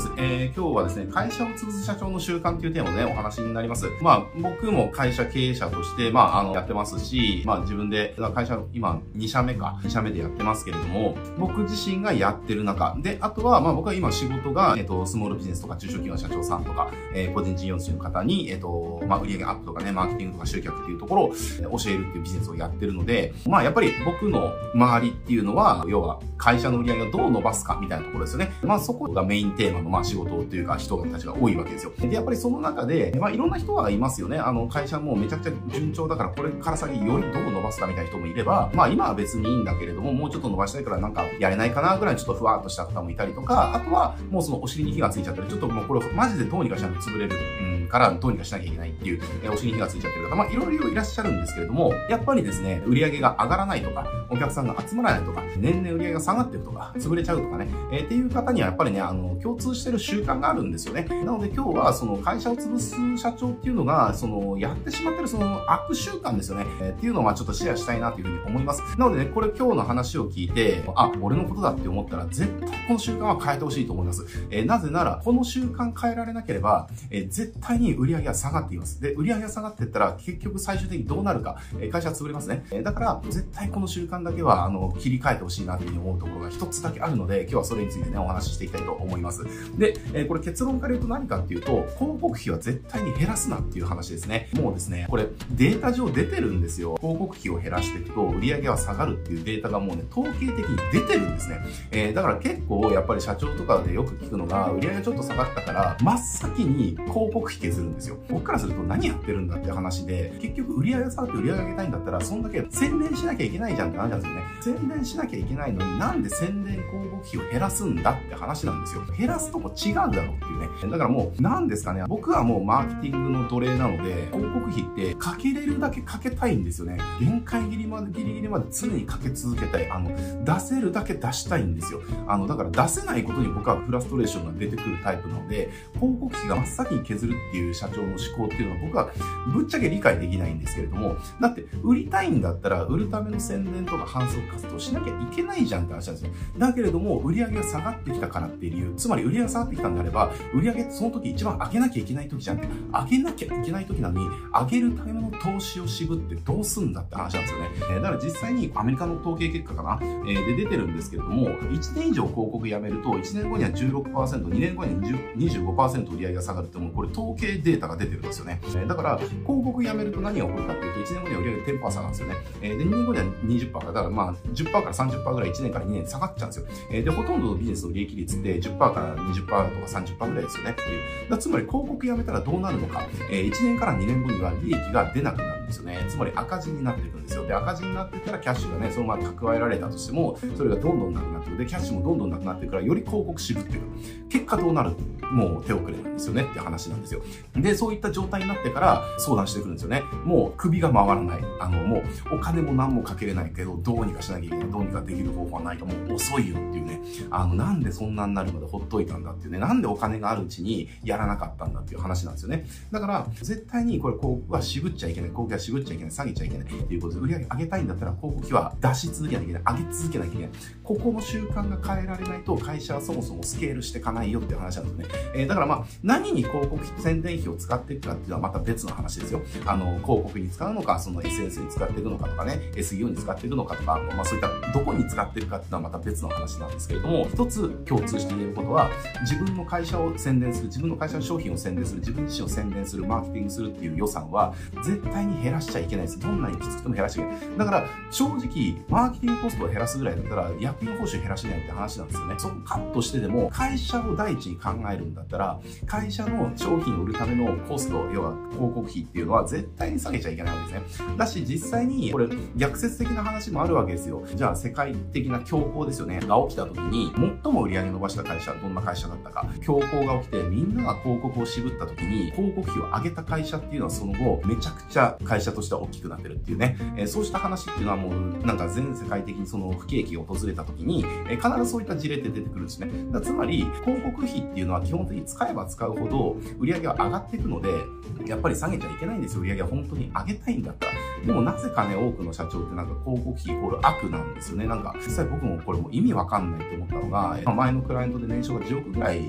です。えー、今日はですね、会社を潰す社長の習慣っていうテーマでね、お話になります。まあ、僕も会社経営者として、まあ、あの、やってますし、まあ、自分で、会社、今、2社目か、2社目でやってますけれども、僕自身がやってる中、で、あとは、まあ、僕は今仕事が、えっ、ー、と、スモールビジネスとか中小企業の社長さんとか、えー、個人事業主の方に、えっ、ー、と、まあ、売上アップとかね、マーケティングとか集客っていうところを教えるっていうビジネスをやってるので、まあ、やっぱり僕の周りっていうのは、要は、会社の売り上げをどう伸ばすかみたいなところですよね。まあそこがメインテーマのまあ仕事というか人たちが多いわけですよ。で、やっぱりその中で、まあいろんな人はいますよね。あの会社もめちゃくちゃ順調だからこれから先よりどう伸ばすかみたいな人もいれば、まあ今は別にいいんだけれども、もうちょっと伸ばしたいからなんかやれないかなぐらいちょっとふわっとした方もいたりとか、あとはもうそのお尻に火がついちゃったり、ちょっともうこれマジでどうにかしないと潰れる。うんからどうにかしなきゃいけないっていう、えお尻に火がついちゃってる方、まあいろいろいらっしゃるんですけれども、やっぱりですね、売り上げが上がらないとか、お客さんが集まらないとか、年々売り上げが下がってるとか、潰れちゃうとかね、えー、っていう方にはやっぱりね、あの、共通してる習慣があるんですよね。なので今日はその会社を潰す社長っていうのが、その、やってしまってるその悪習慣ですよね、えー、っていうのをまあちょっとシェアしたいなというふうに思います。なのでね、これ今日の話を聞いて、あ、俺のことだって思ったら絶対この習慣は変えてほしいと思います。えー、なぜなら、この習慣変えられなければ、え絶対に売り上げが下がっています。で、売り上げが下がっていったら、結局最終的にどうなるか、え会社は潰れますね。えだから、絶対この習慣だけは、あの、切り替えてほしいなというふうに思うところが一つだけあるので、今日はそれについてね、お話ししていきたいと思います。で、えこれ結論から言うと何かっていうと、広告費は絶対に減らすなっていう話ですね。もうですね、これデータ上出てるんですよ。広告費を減らしていくと、売り上げは下がるっていうデータがもうね、統計的に出てるんですね。えー、だから結構、やっぱり社長とかでよく聞くのが、売り上げちょっと下がったから、真っ先に広告費削るんですよ。僕からすると何やってるんだって話で、結局売り上げ下がって売り上げ上げたいんだったら、そんだけ宣伝しなきゃいけないじゃんって話なんですよね。宣伝しなきゃいけないのになんで宣伝広告費を減らすんだって話なんですよ。減らすとこ違うだろうっていうね。だからもう、なんですかね、僕はもうマーケティングの奴隷なので、広告費ってかけれるだけかけたいんですよね。限界ギリまで、ギリギリまで常にかけ続けたい。あの、出せるだけ出したいんですよ。あの、だから出せないことに僕はフラストレーションが出てくるタイプなので、広告費が真っ先に削るっていう社長の思考っていうのは僕はぶっちゃけ理解できないんですけれども、だって売りたいんだったら売るための宣伝とか反則活動しなきゃいけないじゃんって話なんですよ。だけれども、売り上げが下がってきたからっていう理由、つまり売り上げが下がってきたんであれば、売り上げってその時一番上げなきゃいけない時じゃんって、上げなきゃいけない時なのに、上げるための投資を渋ってどうすんだって話なんですよね。えー、だから実際にアメリカの統計結果かな、えー、で出てるんですけれども、1年以上広告やめると、1年後には16%、2年後には25%売り上げが下がるってもうこれ統計データが出てるんですよね。えー、だから、広告やめると何が起こるかっていうと、1年後には売り上げ10%下がるんですよね。えー、で、2年後には20%だから、まあ、10%から30%ぐらい1年から2年下がっちゃうんですよ。えー、で、ほとんどのビジネスの利益率って10%から20%とか30%ぐらいですよねっていう。だつまり広告やめたらどうなるのか。えー、1年から2年後には利益が出なくなるですよね。つまり赤字になっていくんですよ。で、赤字になってたらキャッシュがね、そのまま蓄えられたとしても、それがどんどんなくなっていく。で、キャッシュもどんどんなくなっていくから、より広告渋っていく。結果どうなるもう手遅れなんですよねって話なんですよ。で、そういった状態になってから相談してくるんですよね。もう首が回らない。あの、もうお金も何もかけれないけど、どうにかしなきゃいけない。どうにかできる方法はないかもう遅いよっていうね。あの、なんでそんなになるまでほっといたんだっていうね。なんでお金があるうちにやらなかったんだっていう話なんですよね。だから、絶対にこれ広告は渋っちゃいけない。広告は渋っちゃいけない。下げちゃいけない。っていうことで、売り上げ上げたいんだったら広告費は出し続けなきゃいけない。上げ続けなきゃいけない。ここの習慣が変えられないと会社はそもそもスケールしていかないよっていう話なんですね。えー、だからまあ、何に広告宣伝費を使っていくかっていうのはまた別の話ですよ。あの、広告に使うのか、その SNS に使っていくのかとかね、SEO に使っていくのかとか、まあそういったどこに使っていくかっていうのはまた別の話なんですけれども、一つ共通して言えることは、自分の会社を宣伝する、自分の会社の商品を宣伝する、自分自身を宣伝する、マーケティングするっていう予算は、絶対に減らしちゃいけないです。どんなにきつくても減らしちゃいけない。だから、正直、マーケティングコストを減らすぐらいだったら、役員報酬減らしないって話なんですよね。そこカットしてでも、会社を第一に考えるんだったら、会社の商品を売るためのコスト、要は広告費っていうのは絶対に下げちゃいけないわけですね。だし、実際に、これ、逆説的な話もあるわけですよ。じゃあ、世界的な恐慌ですよね。が起きた時に、最も売り上げ伸ばした会社はどんな会社だったか。恐慌が起きて、みんなが広告を渋った時に、広告費を上げた会社っていうのはその後、めちゃくちゃ会会社としては大きくなってるっていうね、えー、そうした話っていうのはもう、なんか全世界的にその不景気が訪れた時に、えー、必ずそういった事例って出てくるんですね。だつまり、広告費っていうのは基本的に使えば使うほど売り上げは上がっていくので、やっぱり下げちゃいけないんですよ。売り上げは本当に上げたいんだったら。でもなぜかね、多くの社長ってなんか広告費イコール悪なんですよね。なんか、実際僕もこれも意味わかんないと思ったのが、まあ、前のクライアントで年商が10億ぐらい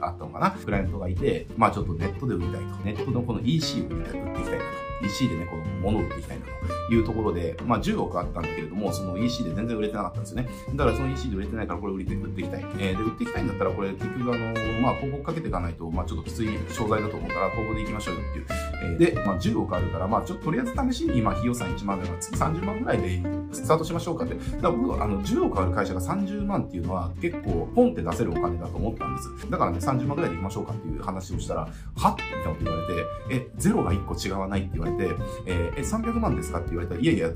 あったのかな。クライアントがいて、まあちょっとネットで売りたいと。ネットのこの EC を売りたい、売っていきたいなと。EC でね、この物を売っていきたいなというところで、まあ10億あったんだけれども、その EC で全然売れてなかったんですよね。だからその EC で売れてないからこれ売って売っていきたい。えー、で、売っていきたいんだったらこれ結局あの、まあ広告かけていかないと、まあちょっときつい商材だと思うから広告でいきましょうよっていう。えー、で、まあ10億あるから、まあちょっととりあえず試しに今費用算1万だから月30万ぐらいでスタートしましょうかって。だから僕はあの10億ある会社が30万っていうのは結構ポンって出せるお金だと思ったんです。だからね、30万ぐらいでいきましょうかっていう話をしたら、はっみたいなこと言われて、え、ゼロが1個違わないって言われて、え、え、300万ですかって言われたら、いやいや、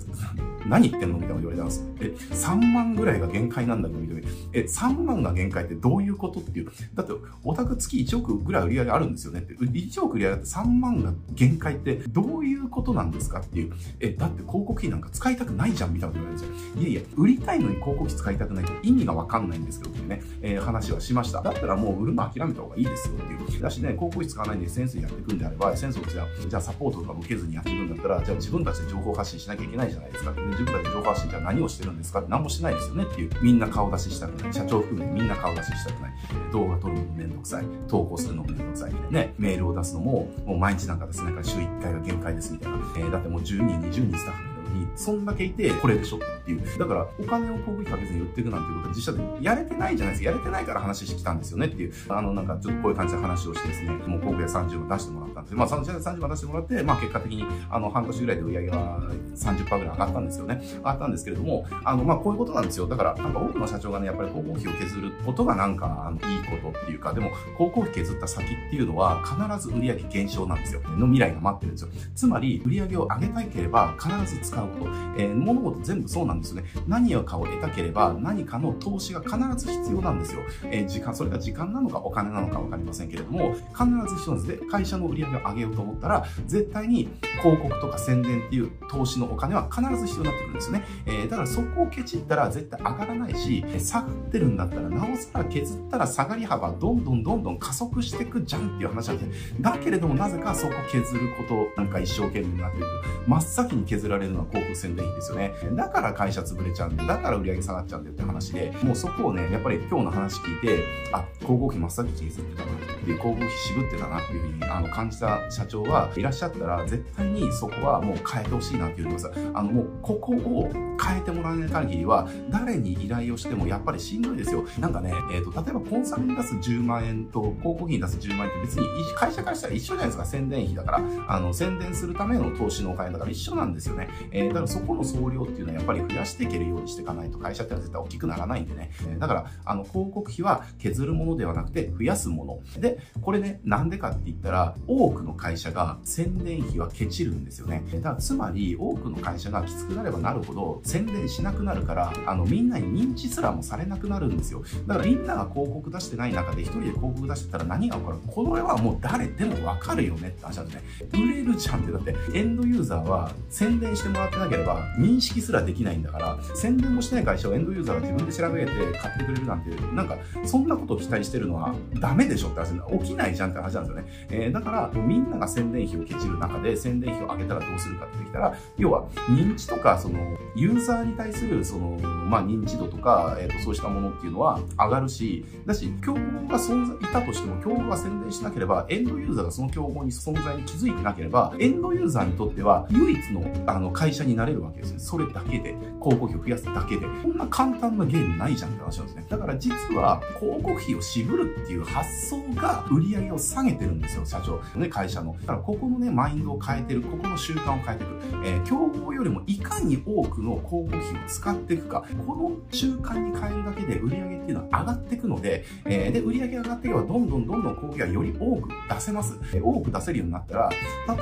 何言ってんのみたいなこと言われたんです。え、3万ぐらいが限界なんだけど、みたいな。え、3万が限界ってどういうことっていう。だって、オタク月1億ぐらい売り上げあるんですよねって。1億売り上げって3万が限界ってどういうことなんですかっていう。え、だって広告費なんか使いたくないじゃんみたいなこと言われるんですよ。いやいや、売りたいのに広告費使いたくないと意味がわかんないんですけどっていうね、えー、話はしました。だったらもう売るの諦めた方がいいですよっていう。だしね、広告費使わないでセンスやっていくんであれば、センスをじゃあ、じゃあサポートとか受けずにやっていくんだったら、じゃあ自分たちで情報発信しなきゃいけないじゃないですか。で自分たちで情報発信じゃあ何をしてるんですかって何もしてないですよねっていう。みんな顔出ししたくない。社長含めてみんな顔出ししたくない。動画撮るのもめんどくさい。投稿するのもめんどくさい。ね、メールを出すのも、もう毎日なんかですね、週1回が限界ですみたいな。えー、だってもう10人、20人スタッフに、そんだけいて、これでしょっていう。だから、お金を広告かけずに売っていくなんていうことは実際でやれてないじゃないですか。やれてないから話してきたんですよねっていう。あの、なんか、ちょっとこういう感じで話をしてですね、もう広告で30万出してもらったんですまあ、30万出してもらって、まあ、結果的に、あの、半年ぐらいで売り上げは30%ぐらい上がったんですよね。上がったんですけれども、あの、まあ、こういうことなんですよ。だから、なんか多くの社長がね、やっぱり広告費を削ることがなんか、あの、いいことっていうか、でも、広告費削った先っていうのは、必ず売り上げ減少なんですよ。の未来が待ってるんですよ。つまり、売り上げを上げたいければ、必ず使うこと。えー、物事全部そうなんですよね。何かを得たければ、何かの投資が必ず必要なんですよ。えー、時間、それが時間なのかお金なのかわかりませんけれども、必ず必要なんです。で、会社の売り上げを上げようと思ったら、絶対に広告とか宣伝っていう投資のお金は必ず必要になってくるんですよね。えー、だからそこをケチったら絶対上がらないし、下がってるんだったら、なおさら削ったら下がり幅どんどんどんどん加速してくじゃんっていう話なんですね。だけれども、なぜかそこ削ることなんか一生懸命になっていく。真っ先に削られるのは広告宣伝費ですよね。だから会社潰れちゃうんで、だから売り上げ下がっちゃうんだよって話で、もうそこをね、やっぱり今日の話聞いて、あ、広告費真っ先に削ってたなっていう、広告費渋ってたなっていうふうにあの感じた社長はいらっしゃったら、絶対にそこはもう変えてほしいなっていうのさ、あのもうここを変えてもらえない限りは、誰に依頼をしてもやっぱりしんどいですよ。なんかね、えっ、ー、と、例えばコンサルに出す10万円と広告費に出す10万円って別に会社からしたら一緒じゃないですか。宣伝費だから。あの、宣伝するための投資のお金だから一緒なんですよね。え、だからそこの総量っていうのはやっぱり増やしていけるようにしていかないと会社ってのは絶対大きくならないんでね。だから、あの、広告費は削るものではなくて増やすもの。で、これね、なんでかって言ったら、多くの会社が宣伝費はケチるんですよね。だからつまり、多くの会社がきつくなればなるほど、宣伝しなくなるから、あの、みんなに認知すらもされなくなるんですよ。だからみんなが広告出してない中で一人で広告出してたら何が起こる？これはもう誰でもわかるよねって話なんですね。売れるじゃんって、だってエンドユーザーは宣伝してもらってなければ認識すらできないんだから、宣伝もしてない会社をエンドユーザーが自分で調べて買ってくれるなんて、なんか、そんなことを期待してるのはダメでしょって話起きないじゃんって話なんですよね。えー、だから、みんなが宣伝費をケチる中で宣伝費を上げたらどうするかってできたら、要は認知とか、その、ユーザーに対する、その、まあ、認知度とか、え、ー、と、そうしたものっていうのは上がるし、だし、競合が存在いたとしても、競合が宣伝しなければ、エンドユーザーがその競合に存在に気づいてなければ、エンドユーザーにとっては、唯一の、あの、会社になれるわけですよ。それだけで、広告費を増やすだけで。こんな簡単なゲームないじゃんって話なんですね。だから実は、広告費を渋るっていう発想が売り上げを下げてるんですよ、社長。ね、会社の。だからここのね、マインドを変えてる、ここの習慣を変えていく。えー、競合よりもいかに多くの広告費を使っていくか、この習慣に変えるだけで売り上げっていうのは上がっていくので、えー、で、売り上げ上がっていけば、どんどんどんどん広告がより多く出せます。えー、多く出せるようになったら、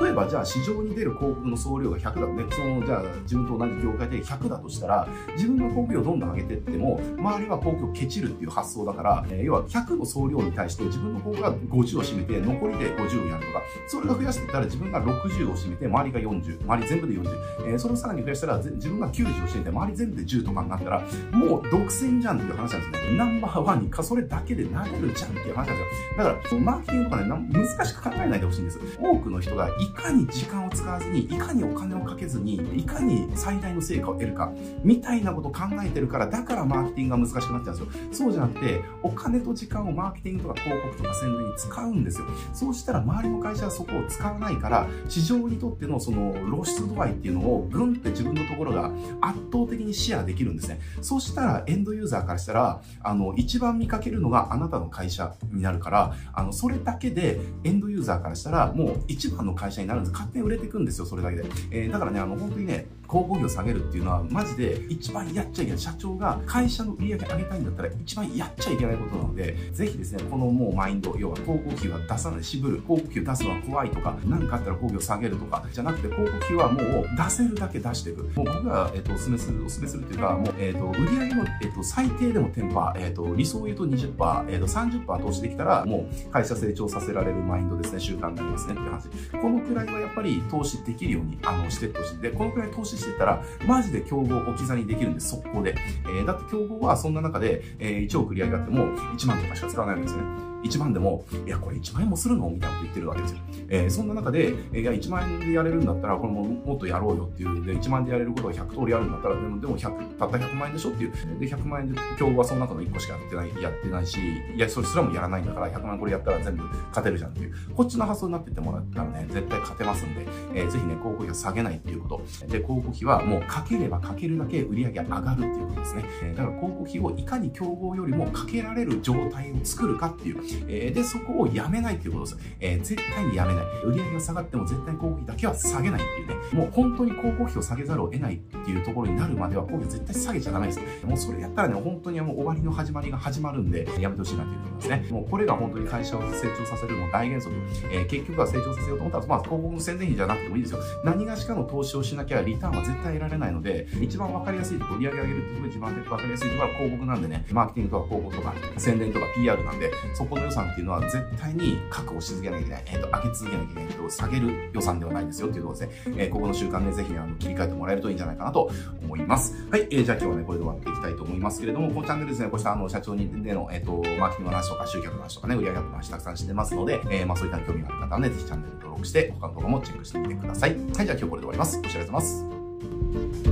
例えばじゃあ市場に出る広告の総量が100だとね、そのじゃあ自分と同じ業界で100だとしたら、自分が広告費をどんどん上げていっても、周りは広告費をケチるっていう発想だから、えー、要は100の総量に対して自分の方が50を占めて、残りで50をやるとか、それが増やしていったら自分が60を占めて、周りが40、周り全部で40、えー、それをさらに増やしたら自分が90を占めて、周り全部で10とかになったら、もう独占じゃんっていう話なんですね。ナンバーワンにかそれだけでなれるじゃんっていう話なんですよ。だから、そのマーケティングとかね、難しく考えないでほしいんです。多くの人がいかに時間を使わずに、いかにお金をかけずに、いかに最大の成果を得るか、みたいなことを考えてるから、だからマーケティングが難しくなっちゃうんですよ。そうじゃなくて、お金と時間をマーケティングとか広告とか宣伝に使うんですよ。そうしたら周りの会社はそこを使わないから、市場にとってのその露出度合いっていうのをぐんって自分のところが圧倒的にシェアできるんですね。そうしたらエンドユーザーからしたら、あの、一番見かけるのがあなたの会社になるから、あの、それだけでエンドユーザーからしたらもう一番の会社になるんです。勝手に売れていくんですよ、それだけで。えー、だからね、あの、本当にね、広告費を下げるっていうのは、マジで一番やっちゃいけない。社長が会社の売り上げ上げたいんだったら、一番やっちゃいけないことなので、ぜひですね、このもうマインド、要は広告費は出さない、渋る、広告費を出すのは怖いとか、何かあったら広告費を下げるとか、じゃなくて広告費はもう出せるだけ出していく。もう僕が、えっ、と、お勧めする、お勧めするっていうか、もう、えっ、と、売り上げの、えっ、と、最低でも10%、えっ、と、理想を言うと20%、えっ、と、30%投資できたら、もう会社成長させられるマインドですね、習慣になりますねっていう話。このくらいはやっぱり投資できるように、あの、してってほしい。で、このくらい投資してたら、マジで競合置き去りできるんです、速攻で。えー、だって競合はそんな中で、えー、1億売り上げがあっても、1万とかしか使わないんですよね。1万でも、いや、これ1万円もするの？みたいなこと言ってるわけですよ。えー、そんな中で、いや、1万円でやれるんだったら、これももっとやろうよっていう、で、1万円でやれることが100通りあるんだったら、でも、でも100、たった100万円でしょっていう。で、100万円で、今日はその中の1個しかやってない、やってないし、いや、それすらもやらないんだから、100万これやったら全部勝てるじゃんっていう。こっちの発想になってってもらったらね、絶対勝てますんで、えー、ぜひね、広告費を下げないっていうこと。で、広告費はもうかければかけるだけ売り上げ上がるっていうことですね。えー、だから広告費をいかに競合よりもかけられる状態を作るかっていう。えー、で、そこをやめないっていうことです。えー、絶対にやめない。売上が下がっても絶対広告費だけは下げないっていうね。もう本当に広告費を下げざるを得ないっていうところになるまでは広告絶対下げちゃダメです。もうそれやったらね、本当にもう終わりの始まりが始まるんで、やめてほしいなっていうところですね。もうこれが本当に会社を成長させるの大原則。えー、結局は成長させようと思ったら、まあ広告の宣伝費じゃなくてもいいですよ。何がしかの投資をしなきゃリターンは絶対得られないので、一番わかりやすいところ、売上上げるっていうところ一番わかりやすいところは広告なんでね、マーケティングとか広告とか宣伝とか PR なんで、そこの予算っていうのは絶対に確保し続けなきゃいけない。えっ、ー、と、上げ続けなきゃいけないけど、下げる予算ではないですよっていうところですね。えー、ここの習慣ね、ぜひね、あの、切り替えてもらえるといいんじゃないかなと思います。はい、えー、じゃあ今日はね、これで終わっていきたいと思いますけれども、このチャンネルですね、こうしたあの、社長にでの、えっ、ー、と、マーケティングの話とか、集客の話とかね、売上アップの話たくさんしてますので、えー、まあそういった興味がある方はね、ぜひチャンネル登録して、他の動画もチェックしてみてください。はい、じゃあ今日これで終わります。ご視聴ありがとうございます。